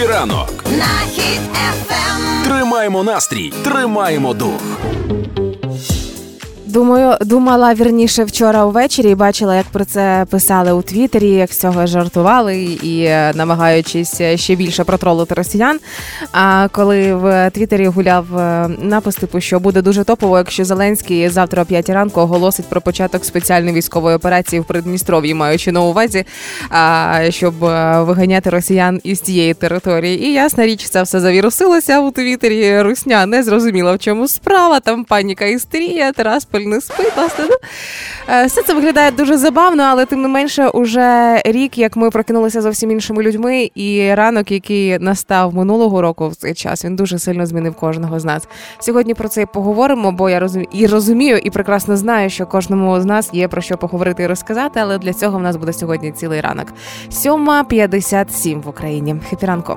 Хеппі ранок на хід ефем. Тримаємо настрій, тримаємо дух. Думаю, думала вірніше вчора увечері і бачила, як про це писали у Твіттері, як з цього жартували і е, намагаючись ще більше протролити росіян. А коли в Твіттері гуляв е, напис, типу, що буде дуже топово, якщо Зеленський завтра о 5 ранку оголосить про початок спеціальної військової операції в Придністров'ї, маючи на увазі, а, щоб е, виганяти росіян із тієї території. І ясна річ, це все завірусилося у Твіттері. Русня не зрозуміла, в чому справа. Там паніка істерія, Тарас не спить, власне. Е, все це виглядає дуже забавно, але тим не менше, уже рік, як ми прокинулися зовсім іншими людьми, і ранок, який настав минулого року в цей час, він дуже сильно змінив кожного з нас. Сьогодні про це і поговоримо, бо я розумію і розумію, і прекрасно знаю, що кожному з нас є про що поговорити і розказати, але для цього в нас буде сьогодні цілий ранок. 7.57 в Україні. Happy ранку.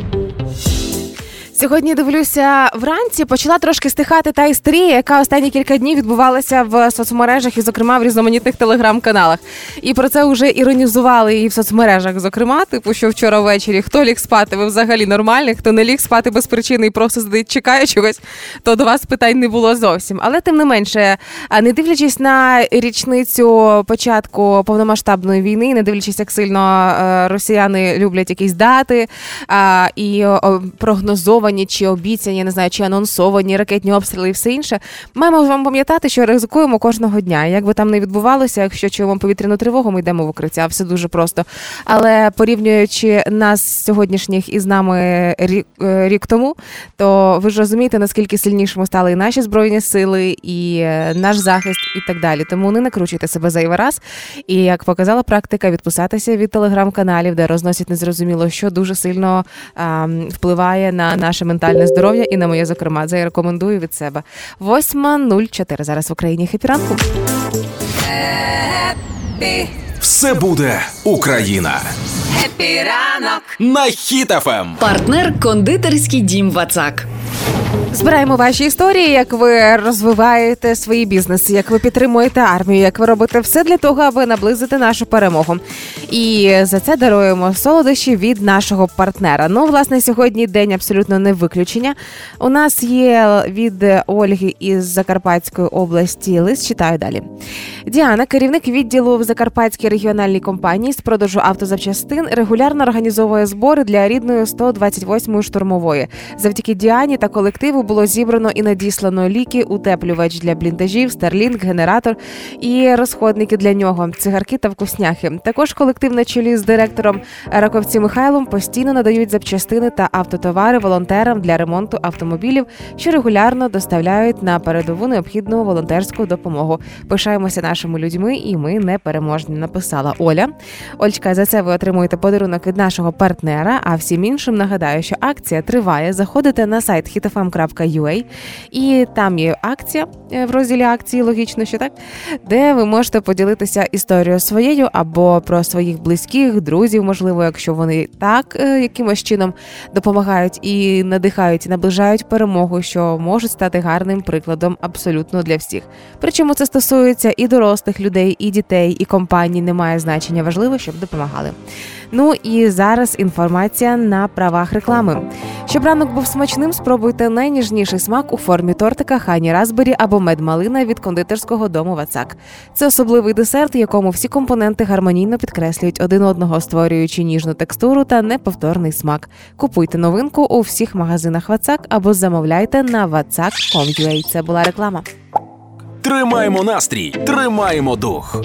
Сьогодні дивлюся вранці. Почала трошки стихати та істерія, яка останні кілька днів відбувалася в соцмережах і, зокрема, в різноманітних телеграм-каналах. І про це вже іронізували і в соцмережах. Зокрема, типу, що вчора ввечері хто ліг спати, ви взагалі нормальний, хто не ліг спати без причини і просто сидить, чекає чогось, то до вас питань не було зовсім. Але тим не менше, не дивлячись на річницю початку повномасштабної війни, не дивлячись, як сильно е, росіяни люблять якісь дати і прогнозовані анонсовані чи обіцяні, я не знаю, чи анонсовані ракетні обстріли і все інше. Маємо вам пам'ятати, що ризикуємо кожного дня. Як би там не відбувалося, якщо чуємо повітряну тривогу, ми йдемо в укриття. Все дуже просто. Але порівнюючи нас сьогоднішніх із нами рік, е, рік тому, то ви ж розумієте, наскільки сильнішими стали і наші збройні сили, і е, наш захист, і так далі. Тому не накручуйте себе зайвий раз. І як показала практика, відписатися від телеграм-каналів, де розносять незрозуміло, що дуже сильно а, впливає на наш наше ментальне здоров'я і на моє, зокрема, це я рекомендую від себе. 8.04 зараз в Україні хепіранку. Все буде Україна. Happy ранок на Хіт FM. Партнер кондитерський дім Вацак. Збираємо ваші історії, як ви розвиваєте свої бізнеси, як ви підтримуєте армію, як ви робите все для того, аби наблизити нашу перемогу. І за це даруємо солодощі від нашого партнера. Ну, власне, сьогодні день абсолютно не виключення. У нас є від Ольги із Закарпатської області. Лист читаю далі. Діана, керівник відділу в Закарпатській регіональній компанії з продажу автозапчастин, регулярно організовує збори для рідної 128-ї штурмової. Завдяки Діані та колективу було зібрано і надіслано ліки, утеплювач для бліндажів, старлінг, генератор і розходники для нього, цигарки та вкусняхи. Також колектив на чолі з директором Раковці Михайлом постійно надають запчастини та автотовари волонтерам для ремонту автомобілів, що регулярно доставляють на передову необхідну волонтерську допомогу. Пишаємося нашими людьми, і ми не переможні. Написала Оля. Ольчка, за це ви отримуєте подарунок від нашого партнера. А всім іншим нагадаю, що акція триває. Заходите на сайт hitfm.ua і там є акція е, в розділі акції, логічно, що так, де ви можете поділитися історією своєю або про своїх близьких, друзів, можливо, якщо вони так е, якимось чином допомагають і надихають, і наближають перемогу, що можуть стати гарним прикладом абсолютно для всіх. Причому це стосується і дорослих людей, і дітей, і компаній. Немає значення важливо, щоб допомагали. Ну і зараз інформація на правах реклами. Щоб ранок був смачним, спробуйте найніжніший смак у формі тортика хані Разбері або медмалина від кондитерського дому Вацак. Це особливий десерт, якому всі компоненти гармонійно підкреслюють один одного, створюючи ніжну текстуру та неповторний смак. Купуйте новинку у всіх магазинах Вацак або замовляйте на vatsak.com.ua. Це була реклама. Тримаємо настрій, тримаємо дух.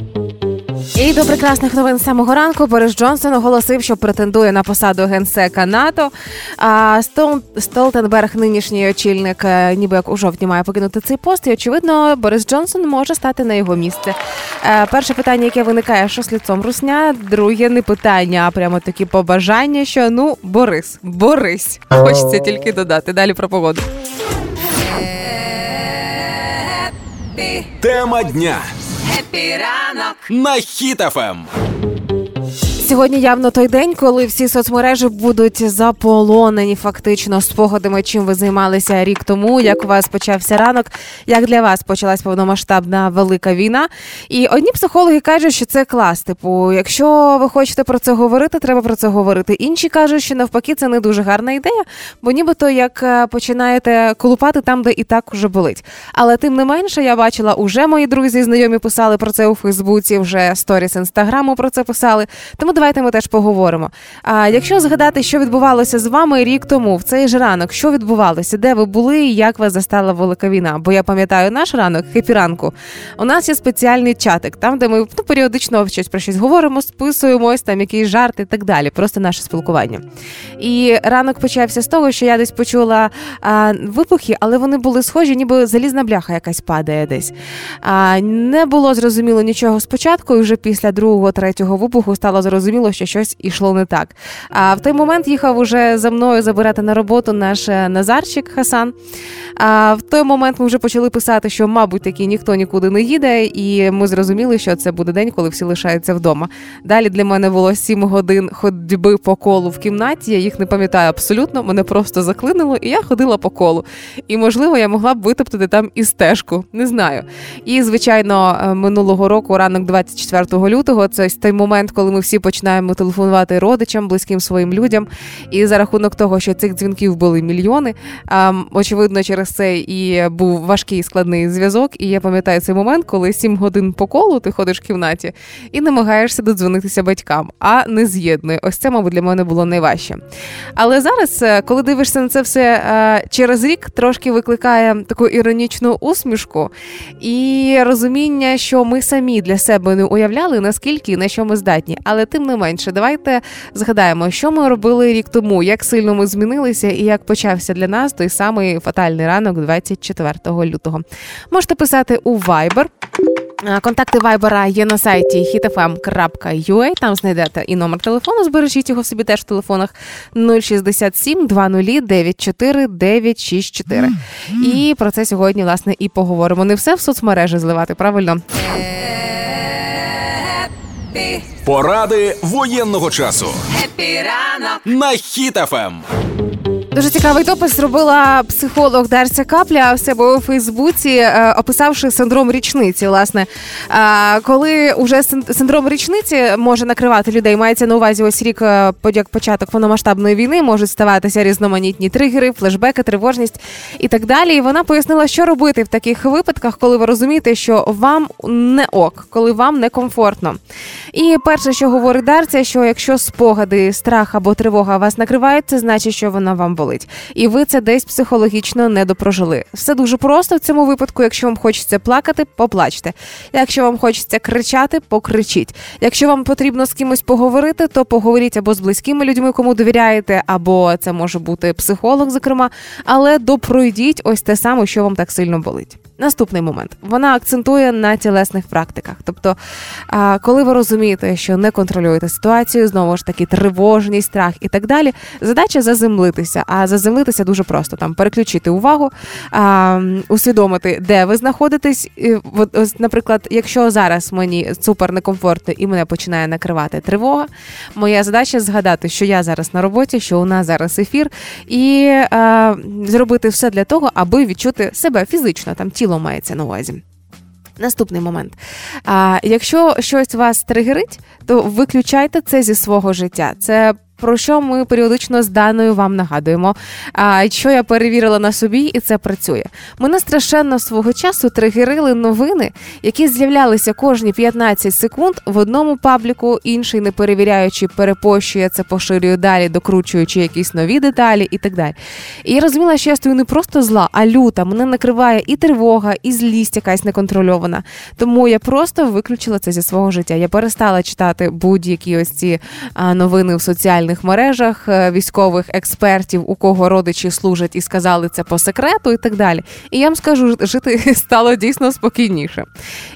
І до прекрасних новин самого ранку Борис Джонсон оголосив, що претендує на посаду генсека НАТО. А Стол... Столтенберг, нинішній очільник, е, ніби як у жовтні має покинути цей пост. І очевидно, Борис Джонсон може стати на його місце. Е, перше питання, яке виникає, що з лицом русня. Друге не питання, а прямо такі побажання, що ну Борис, Борис. Хочеться тільки додати. Далі про погоду. Тема дня Happy ранок на Хіт FM. Сьогодні явно той день, коли всі соцмережі будуть заполонені фактично спогадами, чим ви займалися рік тому, як у вас почався ранок, як для вас почалась повномасштабна велика війна. І одні психологи кажуть, що це клас. Типу, якщо ви хочете про це говорити, треба про це говорити. Інші кажуть, що навпаки це не дуже гарна ідея, бо нібито як е, починаєте колупати там, де і так уже болить. Але тим не менше, я бачила, уже мої друзі, і знайомі писали про це у Фейсбуці, вже сторіс інстаграму про це писали. Тому давайте ми теж поговоримо. А якщо згадати, що відбувалося з вами рік тому, в цей же ранок, що відбувалося, де ви були, і як вас застала велика війна? Бо я пам'ятаю наш ранок, хепі ранку. У нас є спеціальний чатик, там де ми ну, періодично щось про щось говоримо, списуємось, там якісь жарти і так далі. Просто наше спілкування. І ранок почався з того, що я десь почула а, вибухи, але вони були схожі, ніби залізна бляха якась падає десь. А, не було зрозуміло нічого спочатку, і вже після другого, третього вибуху стало зрозуміло, що щось ішло не так. А в той момент їхав уже за мною забирати на роботу наш е, Назарчик Хасан. А в той момент ми вже почали писати, що, мабуть, таки ніхто нікуди не їде, і ми зрозуміли, що це буде день, коли всі лишаються вдома. Далі для мене було 7 годин ходьби по колу в кімнаті. Я їх не пам'ятаю абсолютно. Мене просто заклинило, і я ходила по колу. І можливо, я могла б витоптати там і стежку. Не знаю. І звичайно, е, минулого року, ранок 24 лютого, це той момент, коли ми всі починаємо телефонувати родичам, близьким своїм людям. І за рахунок того, що цих дзвінків були мільйони, а, очевидно, через це і був важкий складний зв'язок. І я пам'ятаю цей момент, коли 7 годин по колу ти ходиш в кімнаті і намагаєшся додзвонитися батькам, а не з'єднує. Ось це, мабуть, для мене було найважче. Але зараз, е, коли дивишся на це все е, через рік, трошки викликає таку іронічну усмішку і розуміння, що ми самі для себе не уявляли, наскільки і на що ми здатні. Але тим не менше, давайте згадаємо, що ми робили рік тому, як сильно ми змінилися і як почався для нас той самий фатальний ранок 24 лютого. Можете писати у Viber. Е, Контакти Вайбера є на сайті hitfm.ua, Там знайдете і номер телефону. Збережіть його собі теж в телефонах 067 20 94 964. І про це сьогодні власне і поговоримо. Не все в соцмережі зливати, правильно? Епі, Поради воєнного часу Епіранок на Ем. Дуже цікавий допис зробила психолог Дарця Капля в себе у Фейсбуці, е, описавши синдром річниці. Власне, Е, коли уже син- синдром річниці може накривати людей, мається на увазі ось рік е, як початок повномасштабної війни, можуть ставатися різноманітні тригери, флешбеки, тривожність і так далі. І вона пояснила, що робити в таких випадках, коли ви розумієте, що вам не ок, коли вам некомфортно. І перше, що говорить Дарця, що якщо спогади, страх або тривога вас накривають, це значить, що вона вам болить. І ви це десь психологічно не допрожили. Все дуже просто в цьому випадку. Якщо вам хочеться плакати, поплачте. Якщо вам хочеться кричати, покричіть. Якщо вам потрібно з кимось поговорити, то поговоріть або з близькими людьми, кому довіряєте, або це може бути психолог, зокрема, але допройдіть ось те саме, що вам так сильно болить. Наступний момент вона акцентує на тілесних практиках. Тобто, коли ви розумієте, що не контролюєте ситуацію, знову ж таки, тривожність, страх і так далі. Задача заземлитися. А заземлитися дуже просто там переключити увагу, усвідомити, де ви знаходитесь. Наприклад, якщо зараз мені супер некомфортно і мене починає накривати тривога, моя задача згадати, що я зараз на роботі, що у нас зараз ефір, і зробити все для того, аби відчути себе фізично, там тіло мається на увазі. Наступний момент. А, якщо щось вас тригерить, то виключайте це зі свого життя. Це про що ми періодично з даною вам нагадуємо. А що я перевірила на собі, і це працює. Мене страшенно свого часу тригерили новини, які з'являлися кожні 15 секунд в одному пабліку, інший не перевіряючи, перепощує це, поширює далі, докручуючи якісь нові деталі і так далі. І я розуміла, що я стою не просто зла, а люта. Мене накриває і тривога, і злість якась неконтрольована. Тому я просто виключила це зі свого життя. Я перестала читати будь-які ось ці новини в соціальних мережах е, військових експертів, у кого родичі служать і сказали це по секрету, і так далі. І я вам скажу, жити стало дійсно спокійніше.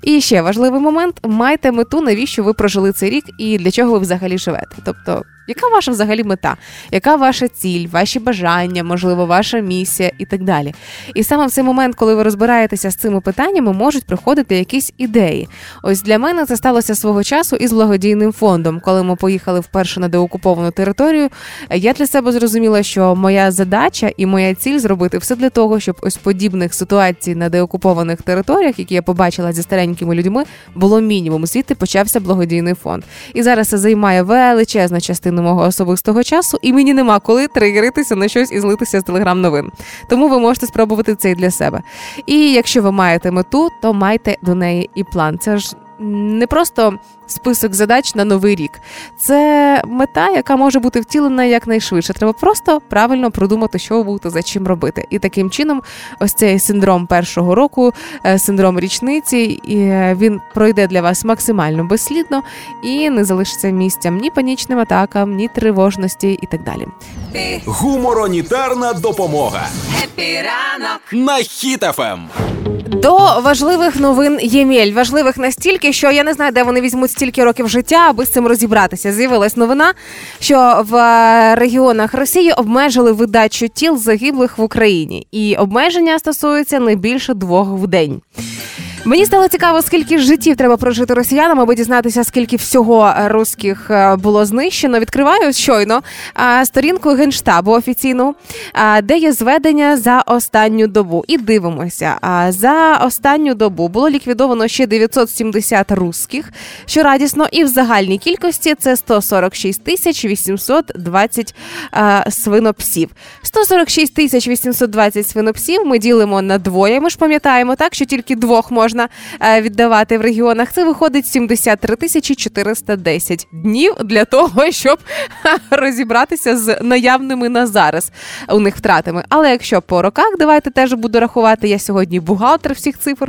І ще важливий момент: майте мету, навіщо ви прожили цей рік і для чого ви взагалі живете. Тобто. Яка ваша взагалі мета? Яка ваша ціль, ваші бажання, можливо, ваша місія і так далі? І саме в цей момент, коли ви розбираєтеся з цими питаннями, можуть приходити якісь ідеї. Ось для мене це сталося свого часу із благодійним фондом. Коли ми поїхали вперше на деокуповану територію, я для себе зрозуміла, що моя задача і моя ціль зробити все для того, щоб ось подібних ситуацій на деокупованих територіях, які я побачила зі старенькими людьми, було мінімум. Звідти почався благодійний фонд. І зараз це займає величезну частину мого особистого часу, і мені нема коли тригеритися на щось і злитися з телеграм-новин. Тому ви можете спробувати це і для себе. І якщо ви маєте мету, то майте до неї і план. Це ж не просто список задач на новий рік. Це мета, яка може бути втілена якнайшвидше. Треба просто правильно продумати, що ви будете за чим робити. І таким чином, ось цей синдром першого року, е, синдром річниці, і е, він пройде для вас максимально безслідно і не залишиться місця ні панічним атакам, ні тривожності і так далі. Гуморонітарна допомога Happy ранок. на Ем. Хіт FM. До важливих новин Ємель. Важливих настільки, що я не знаю, де вони візьмуть стільки років життя, аби з цим розібратися. З'явилась новина, що в е, регіонах Росії обмежили видачу тіл загиблих в Україні, і обмеження стосуються не більше двох в день. Мені стало цікаво, скільки життів треба прожити росіянам, аби дізнатися, скільки всього русських е, було знищено. Відкриваю щойно сторінку генштабу офіційну, де є зведення за останню добу. І дивимося. За останню добу було ліквідовано ще 970 русських, що радісно, і в загальній кількості це 146 тисяч 820 свинопсів. 146 тисяч 820 свинопсів ми ділимо на двоє. Ми ж пам'ятаємо так, що тільки двох можна е, віддавати в регіонах. Це виходить 73 тисячі 410 днів для того, щоб розібратися з наявними на зараз у них втратами. Але якщо по роках, давайте теж буду рахувати. Я сьогодні бухгалтер всіх цифр.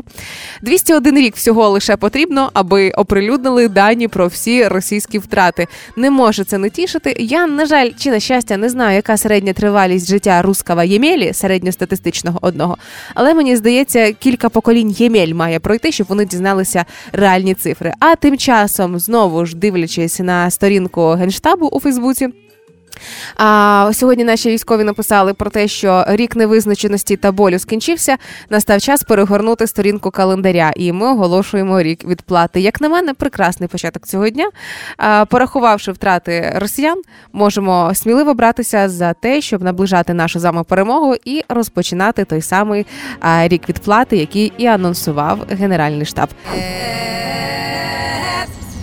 201 рік всього лише потрібно, аби оприлюднили дані про всі російські втрати. Не може це не тішити. Я, на жаль, чи на щастя, не знаю, яка середня тривалість життя рускава Ємелі, середньостатистичного одного. Але мені здається, кілька поколінь Ємель має пройти, щоб вони дізналися реальні цифри. А тим часом, знову ж дивлячись на сторінку генштабу у Фейсбуці. А сьогодні наші військові написали про те, що рік невизначеності та болю скінчився. Настав час перегорнути сторінку календаря, і ми оголошуємо рік відплати. Як на мене, прекрасний початок цього дня. А, порахувавши втрати росіян, можемо сміливо братися за те, щоб наближати нашу з вами перемогу і розпочинати той самий рік відплати, який і анонсував Генеральний штаб.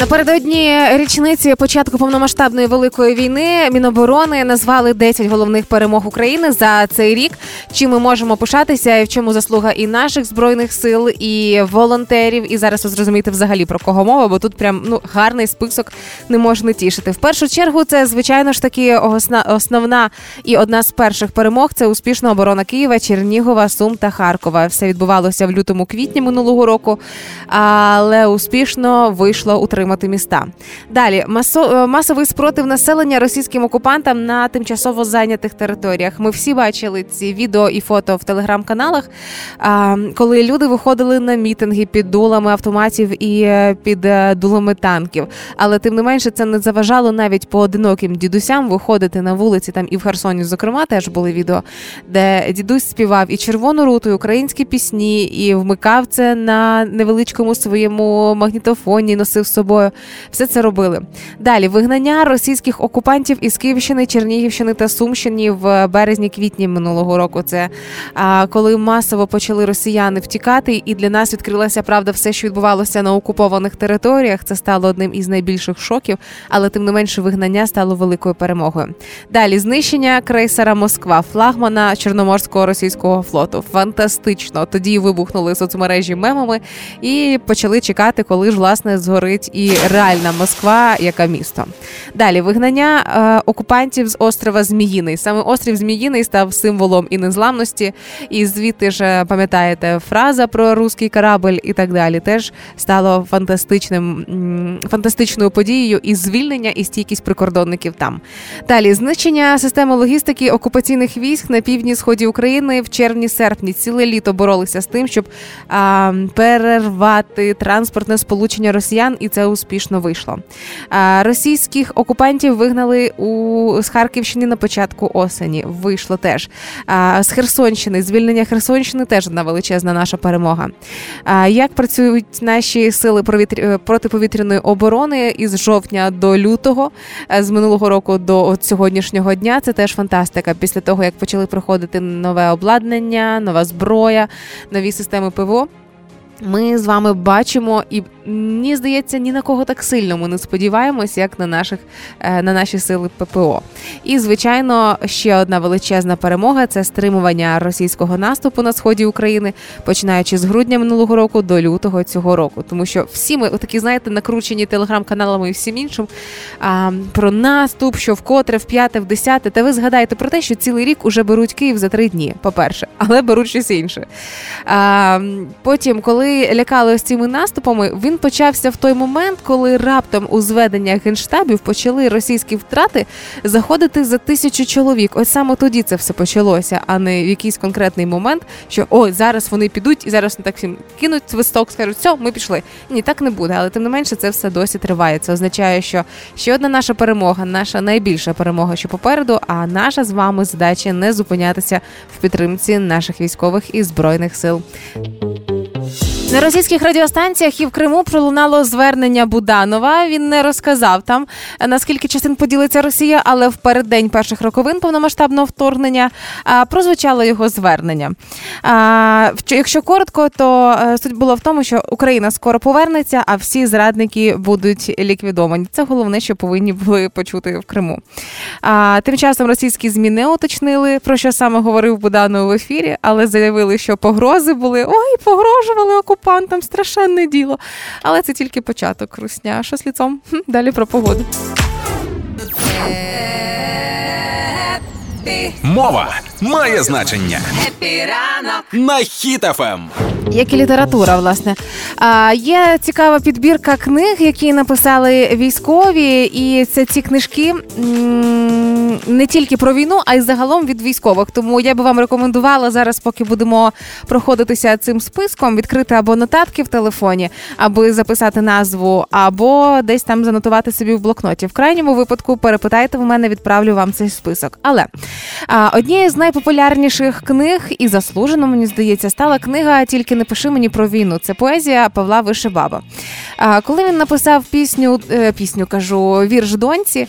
Напередодні річниці початку повномасштабної великої війни Міноборони назвали 10 головних перемог України за цей рік. Чим ми можемо пишатися, і в чому заслуга і наших збройних сил, і волонтерів. І зараз ви зрозумієте взагалі про кого мова, бо тут прям ну гарний список не може не тішити. В першу чергу, це звичайно ж таки основна і одна з перших перемог це успішна оборона Києва, Чернігова, Сум та Харкова. Все відбувалося в лютому квітні минулого року, але успішно вийшло утримати міста. Далі е, масовий спротив населення російським окупантам на тимчасово зайнятих територіях. Ми всі бачили ці відео і фото в телеграм-каналах, коли люди виходили на мітинги під дулами автоматів і е, під е, дулами танків. Але тим не менше це не заважало навіть поодиноким дідусям виходити на вулиці там і в Херсоні, зокрема, теж були відео, де дідусь співав і червону руту, і українські пісні, і вмикав це на невеличкому своєму магнітофоні, носив з собою. Все це робили. Далі вигнання російських окупантів із Київщини, Чернігівщини та Сумщини в березні-квітні минулого року. Це коли масово почали росіяни втікати, і для нас відкрилася правда все, що відбувалося на окупованих територіях. Це стало одним із найбільших шоків, але тим не менше вигнання стало великою перемогою. Далі знищення крейсера Москва, флагмана Чорноморського російського флоту. Фантастично. Тоді вибухнули соцмережі мемами і почали чекати, коли ж власне згорить і реальна Москва, яка місто. Далі вигнання е, окупантів з острова Зміїний. Саме острів Зміїний став символом і незламності, і звідти ж е, пам'ятаєте фраза про руський корабль і так далі. Теж стало фантастичним фантастичною подією і звільнення і стійкість прикордонників там. Далі знищення системи логістики окупаційних військ на півдні сході України в червні-серпні ціле літо боролися з тим, щоб а, перервати транспортне сполучення росіян, і це успішно вийшло. Російських окупантів вигнали у з Харківщини на початку осені. Вийшло теж з Херсонщини. Звільнення Херсонщини теж одна величезна наша перемога. Як працюють наші сили е, протиповітряної оборони із жовтня до лютого, е, з минулого року до сьогоднішнього дня? Це теж фантастика. Після того як почали приходити нове обладнання, нова зброя, нові системи ПВО. Ми з вами бачимо, і мені здається, ні на кого так сильно ми не сподіваємось, як на наших е, на наші сили ППО. І звичайно, ще одна величезна перемога це стримування російського наступу на сході України, починаючи з грудня минулого року до лютого цього року. Тому що всі ми такі, знаєте, накручені телеграм-каналами і всім іншим а, про наступ, що вкотре, в п'яте, в десяте. Та ви згадаєте про те, що цілий рік уже беруть Київ за три дні, по-перше, але беруть щось інше. А, потім, коли лякали ось цими наступами, він почався в той момент, коли раптом у зведення генштабів почали російські втрати заходити за тисячу чоловік. Ось саме тоді це все почалося, а не в якийсь конкретний момент, що ой, зараз вони підуть і зараз не так всім кинуть свисток, скажуть, все, ми пішли. Ні, так не буде, але тим не менше це все досі триває. Це означає, що ще одна наша перемога, наша найбільша перемога, що попереду. А наша з вами задача не зупинятися в підтримці наших військових і збройних сил. На російських радіостанціях і в Криму пролунало звернення Буданова. Він не розказав там наскільки частин поділиться Росія, але в переддень перших роковин повномасштабного вторгнення прозвучало його звернення. А, якщо коротко, то е, суть було в тому, що Україна скоро повернеться, а всі зрадники будуть ліквідовані. Це головне, що повинні були почути в Криму. А, тим часом російські змі не уточнили, про що саме говорив Буданов в ефірі, але заявили, що погрози були. Ой, погрожували окупантам, страшенне діло. Але це тільки початок русня. А Що з ліцом? Далі про погоду. Мова має значення Happy ранок, на Ем. Хіт FM. Як і література, власне. А, є цікава підбірка книг, які написали військові, і це ці книжки м, не тільки про війну, а й загалом від військових. Тому я би вам рекомендувала зараз, поки будемо проходитися цим списком, відкрити або нотатки в телефоні, аби записати назву, або десь там занотувати собі в блокноті. В крайньому випадку перепитайте в мене, відправлю вам цей список. Але а, однією з найпопулярніших книг і заслужено, мені здається, стала книга Тільки не пиши мені про війну. Це поезія Павла Вишебаба. Коли він написав пісню, е, пісню кажу, вірш доньці,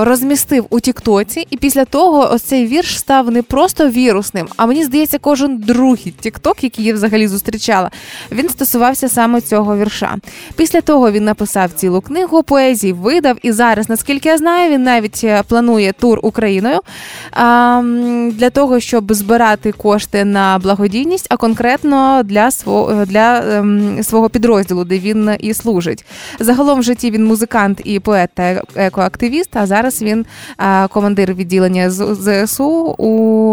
розмістив у Тіктоці, і після того ось цей вірш став не просто вірусним, а мені здається, кожен другий Тікток, який я взагалі зустрічала, він стосувався саме цього вірша. Після того він написав цілу книгу поезії, видав, і зараз, наскільки я знаю, він навіть е, планує тур Україною а, для того, щоб збирати кошти на благодійність, а конкретно для свого для ем, свого підрозділу, де він і служить. Загалом в житті він музикант і поет та екоактивіст. А зараз він а, командир відділення ЗСУ у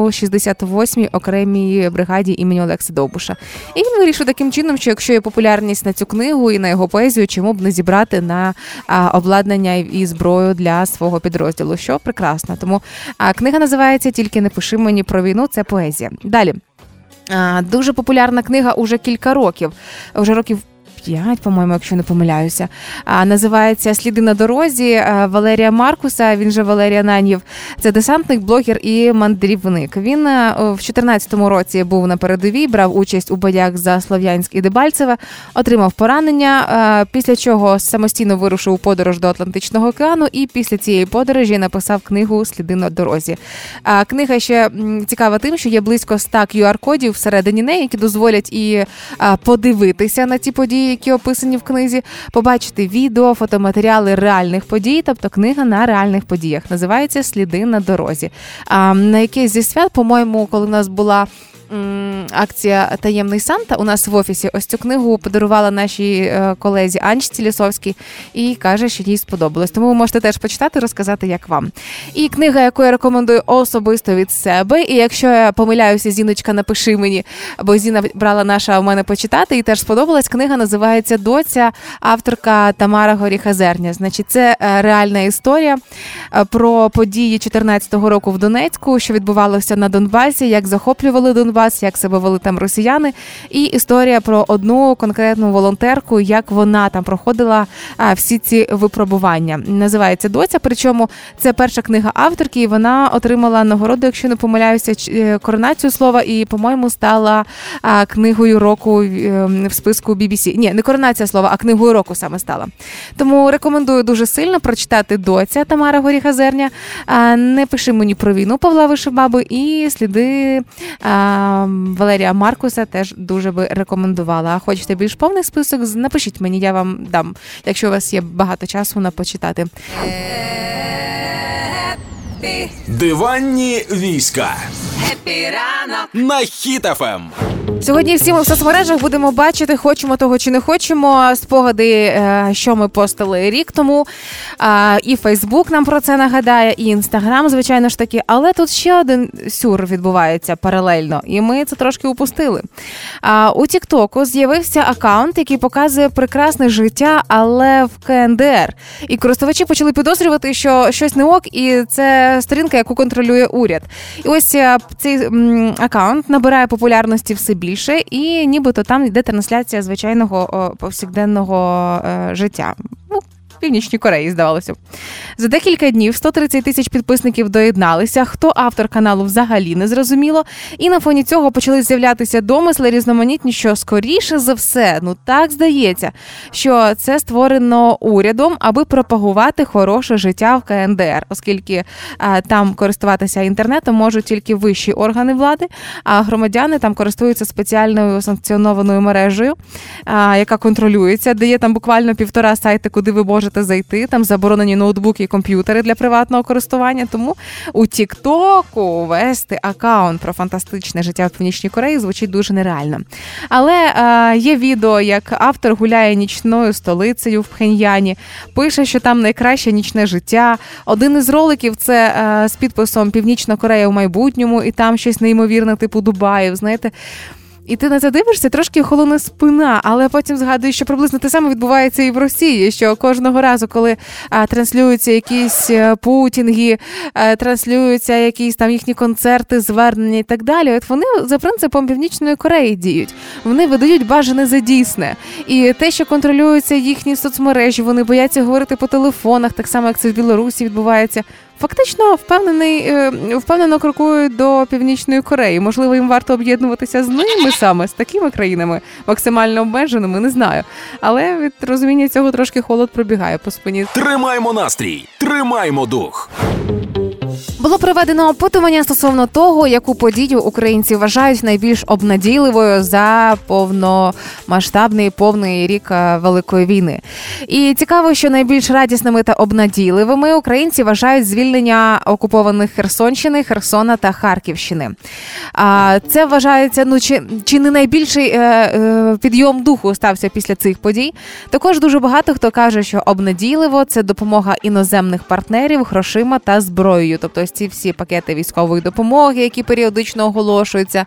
68-й окремій бригаді імені Олекси Довбуша. І він вирішив таким чином, що якщо є популярність на цю книгу і на його поезію, чому б не зібрати на обладнання і- зброю для свого підрозділу, що прекрасно. Тому книга називається Тільки не пиши мені про війну. Це поезія. Далі. Дуже популярна книга уже кілька років, вже років. П'ять, по-моєму, якщо не помиляюся, а називається Сліди на дорозі Валерія Маркуса. Він же Валерія Нанів. Це десантник, блогер і мандрівник. Він а, в 2014 році був на передовій, брав участь у боях за Слов'янськ і Дебальцеве, отримав поранення. Після чого самостійно вирушив у подорож до Атлантичного океану, і після цієї подорожі написав книгу Сліди на дорозі. А книга ще цікава тим, що є близько 100 QR-кодів всередині неї, які дозволять і подивитися на ті події, які описані в книзі, побачити відео, фотоматеріали реальних подій, тобто книга на реальних подіях. Називається Сліди на дорозі. А на якесь зі свят, по-моєму, коли в нас була. Акція Таємний Санта у нас в офісі. Ось цю книгу подарувала нашій е, колезі Анчці Лісовській і каже, що їй сподобалось. Тому ви можете теж почитати, розказати, як вам. І книга, яку я рекомендую особисто від себе. І якщо я помиляюся, Зіночка, напиши мені, бо Зіна брала наша в мене почитати, і теж сподобалась. Книга називається Доця, авторка Тамара Горіха-Зерня. Значить, це е, реальна історія е, про події 2014 року в Донецьку, що відбувалося на Донбасі, як захоплювали Донбас, як себе вели там росіяни, і історія про одну конкретну волонтерку, як вона там проходила всі ці випробування. Називається Доця. Причому це перша книга авторки, і вона отримала нагороду, якщо не помиляюся, е, коронацію слова, і, по-моєму, стала книгою року е, в списку BBC. Ні, не коронація слова, а книгою року саме стала. Тому рекомендую дуже сильно прочитати доця Тамара Горіха-Зерня. Не пиши мені про війну Павла Вишибаби і сліди Валерія Маркуса теж дуже би рекомендувала. А хочете більш повний список? Напишіть мені, я вам дам, якщо у вас є багато часу на почитати. Диванні війська Happy ранок. на Ем. Хіт FM. Сьогодні всі ми в соцмережах будемо бачити, хочемо того чи не хочемо. Спогади, е, що ми постили рік тому. І Фейсбук нам про це нагадає, і Інстаграм, звичайно ж таки. Але тут ще один сюр відбувається паралельно, і ми це трошки упустили. А, У Тіктоку з'явився аккаунт, який показує прекрасне життя, але в КНДР. І користувачі почали підозрювати, що щось не ок, і це сторінка, яку контролює уряд. І ось е, цей аккаунт набирає популярності все більше, і нібито там йде трансляція звичайного повсякденного е, життя. Ну, Північній Кореї, здавалося б. За декілька днів 130 тисяч підписників доєдналися. Хто автор каналу взагалі не зрозуміло. І на фоні цього почали з'являтися домисли різноманітні, що скоріше за все, ну так здається, що це створено урядом, аби пропагувати хороше життя в КНДР, оскільки а, там користуватися інтернетом можуть тільки вищі органи влади, а громадяни там користуються спеціальною санкціонованою мережею, а, яка контролюється, де є там буквально півтора сайти, куди ви можете зайти. Там заборонені ноутбуки і комп'ютери для приватного користування. Тому у Тіктоку вести акаунт про фантастичне життя в Північній Кореї звучить дуже нереально. Але е, є відео, як автор гуляє нічною столицею в Пхеньяні, пише, що там найкраще нічне життя. Один із роликів це е, з підписом Північна Корея у майбутньому, і там щось неймовірне, типу Дубаїв. Знаєте. І ти на це дивишся, трошки холоне спина, але потім згадуєш, що приблизно те саме відбувається і в Росії. Що кожного разу, коли а, транслюються якісь е, путінги, е, транслюються якісь там їхні концерти, звернення і так далі. От вони за принципом Північної Кореї діють. Вони видають бажане за дійсне. І те, що контролюються їхні соцмережі, вони бояться говорити по телефонах, так само як це в Білорусі відбувається. Фактично впевнений, е, впевнено крокують до північної Кореї. Можливо, їм варто об'єднуватися з ними саме з такими країнами максимально обмеженими, не знаю. Але від розуміння цього трошки холод пробігає по спині. Тримаймо настрій, тримаймо дух. Було проведено опитування стосовно того, яку подію українці вважають найбільш обнадійливою за повномасштабний повний рік е, великої війни. І цікаво, що найбільш радісними та обнадійливими українці вважають звільнення окупованих Херсонщини, Херсона та Харківщини. А це вважається ну чи, чи не найбільший е, е, підйом духу стався після цих подій. Також дуже багато хто каже, що обнадійливо це допомога іноземних партнерів грошима та зброєю. Тобто ці всі пакети військової допомоги, які періодично оголошуються,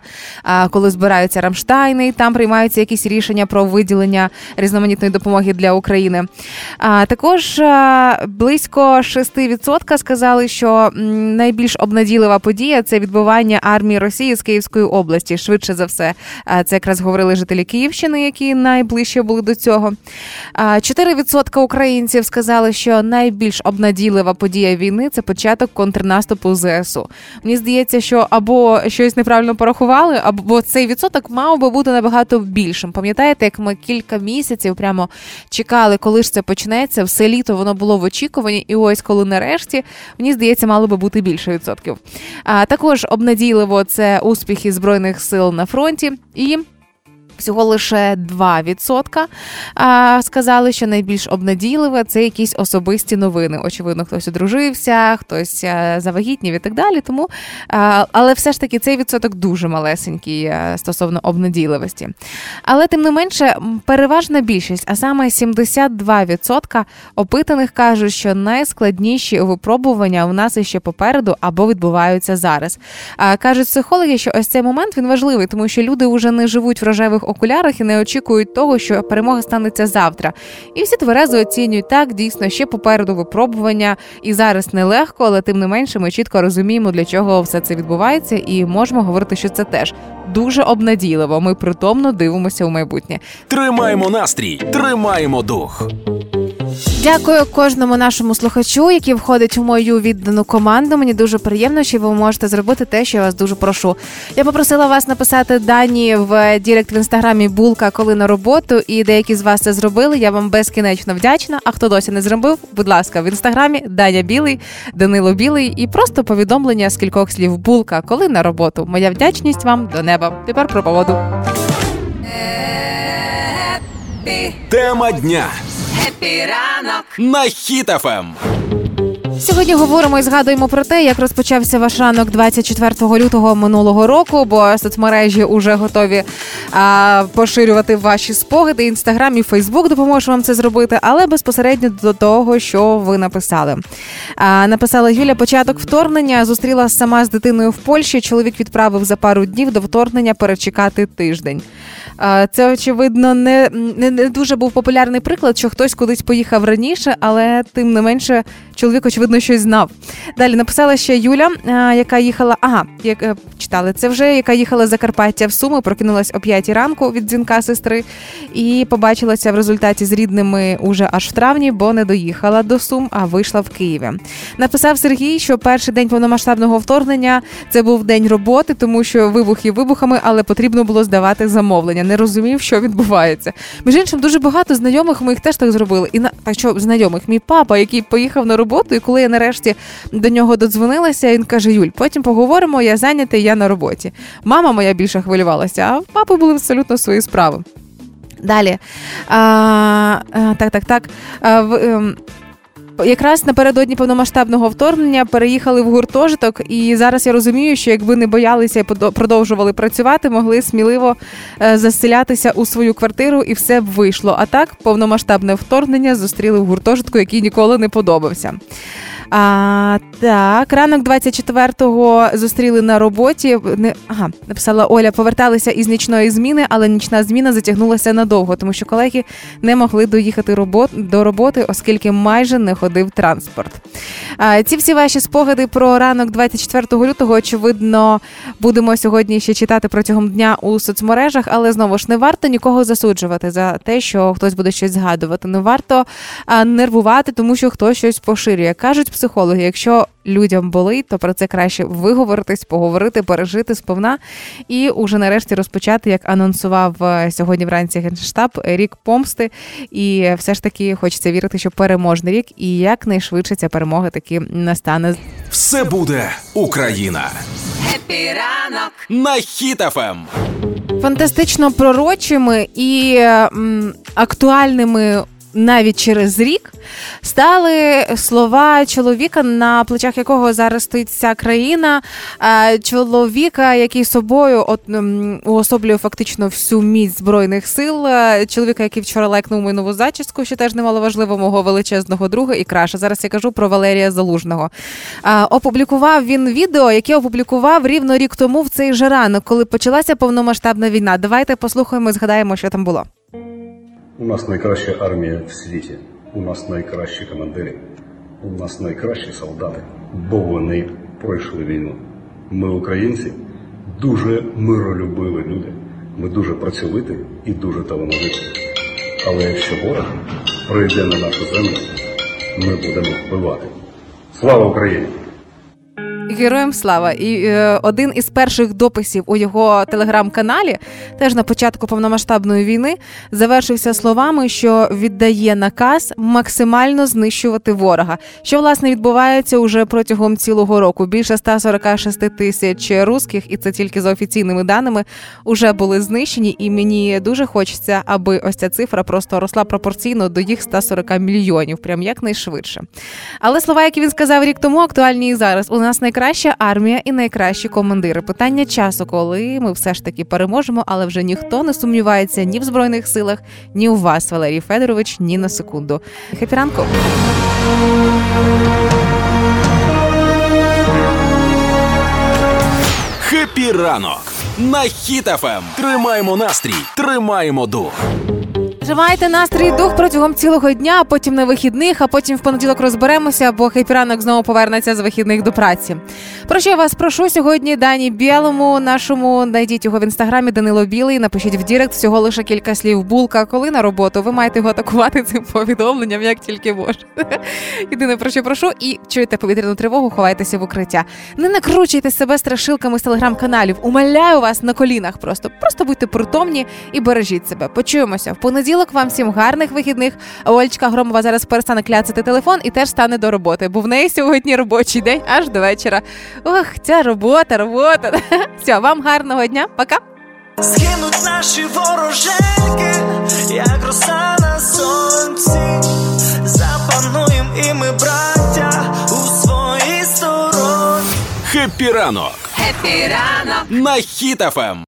коли збираються Рамштайни, і там приймаються якісь рішення про виділення різноманітної допомоги для України. А, також близько 6% сказали, що найбільш обнадійлива подія це відбування армії Росії з Київської області. Швидше за все, це якраз говорили жителі Київщини, які найближче були до цього. А, 4% українців сказали, що найбільш обнадійлива подія війни це початок контрнаступу ЗСУ. Мені здається, що або щось неправильно порахували, або цей відсоток мав би бути набагато більшим. Пам'ятаєте, як ми кілька місяців прямо чекали, коли ж це почнеться, все літо воно було в очікуванні, і ось коли нарешті мені здається, мало би бути більше відсотків. А також обнадійливо це успіхи збройних сил на фронті і. Всього лише 2% сказали, що найбільш обнадійливе це якісь особисті новини. Очевидно, хтось одружився, хтось завагітнів і так далі. Тому, але все ж таки цей відсоток дуже малесенький стосовно обнадійливості. Але тим не менше, переважна більшість, а саме 72% опитаних кажуть, що найскладніші випробування у нас іще попереду або відбуваються зараз. Кажуть психологи, що ось цей момент він важливий, тому що люди вже не живуть в рожевих окулярах і не очікують того, що перемога станеться завтра. І всі тверезо оцінюють так, дійсно ще попереду випробування, і зараз нелегко, але тим не менше ми чітко розуміємо, для чого все це відбувається, і можемо говорити, що це теж дуже обнадійливо. Ми притомно дивимося у майбутнє. Тримаємо настрій, тримаємо дух. Дякую кожному нашому слухачу, який входить у мою віддану команду. Мені дуже приємно, що ви можете зробити те, що я вас дуже прошу. Я попросила вас написати дані в Direct в інстаграмі Булка, коли на роботу, і деякі з вас це зробили. Я вам безкінечно вдячна. А хто досі не зробив, будь ласка, в інстаграмі Даня Білий, Данило Білий і просто повідомлення з кількох слів Булка, коли на роботу. Моя вдячність вам до неба. Тепер про погоду. Happy, Тема дня Happy ранок. на Ем. Сьогодні говоримо і згадуємо про те, як розпочався ваш ранок 24 лютого минулого року, бо соцмережі вже готові а, поширювати ваші спогади. Інстаграм і Фейсбук допоможе вам це зробити, але безпосередньо до того, що ви написали. А, написала Юля початок вторгнення. Зустріла сама з дитиною в Польщі. Чоловік відправив за пару днів до вторгнення перечекати тиждень. А, Це очевидно не, не, не дуже був популярний приклад, що хтось кудись поїхав раніше, але тим не менше чоловік очевидно щось знав. Далі написала ще Юля, яка їхала. Ага, як е, читали це вже, яка їхала з Закарпаття в Суми, прокинулась о 5 ранку від дзвінка сестри і побачилася в результаті з рідними уже аж в травні, бо не доїхала до Сум, а вийшла в Києві. Написав Сергій, що перший день повномасштабного вторгнення це був день роботи, тому що вибухи вибухами, але потрібно було здавати замовлення. Не розумів, що відбувається. Між іншим, дуже багато знайомих моїх теж так зробили. І на так що знайомих, мій папа, який поїхав на роботу, і коли я нарешті до нього додзвонилася, він каже: Юль, потім поговоримо, я зайнятий, я на роботі. Мама моя більше хвилювалася, а в папи були абсолютно свої справи. Далі. А, а, так, так, так. А, в, ем, Якраз напередодні повномасштабного вторгнення переїхали в гуртожиток, і зараз я розумію, що якби не боялися і продовжували працювати, могли сміливо е, заселятися у свою квартиру, і все б вийшло. А так повномасштабне вторгнення зустріли в гуртожитку, який ніколи не подобався. А, так, ранок 24-го зустріли на роботі. Не ага, написала Оля. Поверталися із нічної зміни, але нічна зміна затягнулася надовго, тому що колеги не могли доїхати робот до роботи, оскільки майже не ходив транспорт. А, ці всі ваші спогади про ранок 24 лютого, очевидно, будемо сьогодні ще читати протягом дня у соцмережах, але знову ж не варто нікого засуджувати за те, що хтось буде щось згадувати. Не варто а, нервувати, тому що хтось щось поширює. Кажуть психологи, якщо людям болить, то про це краще виговоритись, поговорити, пережити сповна і уже нарешті розпочати, як анонсував е, сьогодні вранці генштаб, рік помсти. І все ж таки хочеться вірити, що переможний рік, і якнайшвидше ця перемога таки настане. Все буде Україна Happy ранок. на Ем. Хіт FM. фантастично пророчими і м, актуальними. Навіть через рік стали слова чоловіка, на плечах якого зараз стоїть вся країна. е, Чоловіка, який собою от, уособлює фактично всю міць збройних сил. е, Чоловіка, який вчора лайкнув нову зачіску, що теж немало важливо, мого величезного друга і краша. Зараз я кажу про Валерія Залужного. Е, Опублікував він відео, яке опублікував рівно рік тому в цей же ранок, коли почалася повномасштабна війна. Давайте послухаємо і згадаємо, що там було. У нас найкраща армія в світі. У нас найкращі командири. У нас найкращі солдати, бо вони пройшли війну. Ми, українці, дуже миролюбиві люди. Ми дуже працьовиті і дуже талановиті. Але якщо ворог прийде на нашу землю, ми будемо вбивати. Слава Україні! Героям слава. І е, один із перших дописів у його телеграм-каналі, теж на початку повномасштабної війни, завершився словами, що віддає наказ максимально знищувати ворога. Що власне відбувається уже протягом цілого року. Більше 146 тисяч русських, і це тільки за офіційними даними, уже були знищені. І мені дуже хочеться, аби ось ця цифра просто росла пропорційно до їх 140 мільйонів, прям якнайшвидше. Але слова, які він сказав рік тому, актуальні і зараз. У нас найкраща армія і найкращі командири. Питання часу, коли ми все ж таки переможемо, але вже ніхто не сумнівається ні в збройних силах, ні у вас, Валерій Федорович, ні на секунду. Хепі ранку. Happy ранок на Хіт-ФМ. Тримаємо настрій, тримаємо дух. Тримайте настрій і дух протягом цілого дня, а потім на вихідних, а потім в понеділок розберемося, бо Happy ранок знову повернеться з вихідних до праці. Про що я вас прошу сьогодні? Дані Білому нашому знайдіть його в інстаграмі Данило Білий. Напишіть в Direct всього лише кілька слів. Булка, коли на роботу. Ви маєте його атакувати цим повідомленням, як тільки можете. Єдине про що прошу, і чуєте повітряну тривогу, ховайтеся в укриття. Не накручуйте себе страшилками з телеграм-каналів. Умоляю вас на колінах. Просто просто будьте притомні і бережіть себе. Почуємося в понеділок. Вам всім гарних вихідних. Олечка Громова зараз перестане кляцати телефон і теж стане до роботи, бо в неї сьогодні робочий день аж до вечора. Ох, ця робота, робота. Все, вам гарного дня. Пока. Згинуть наші вороженьки, як роса на сонці. Запануєм і ми, браття, у своїй стороні. Happy ранок Happy ранок на Хіт-ФМ.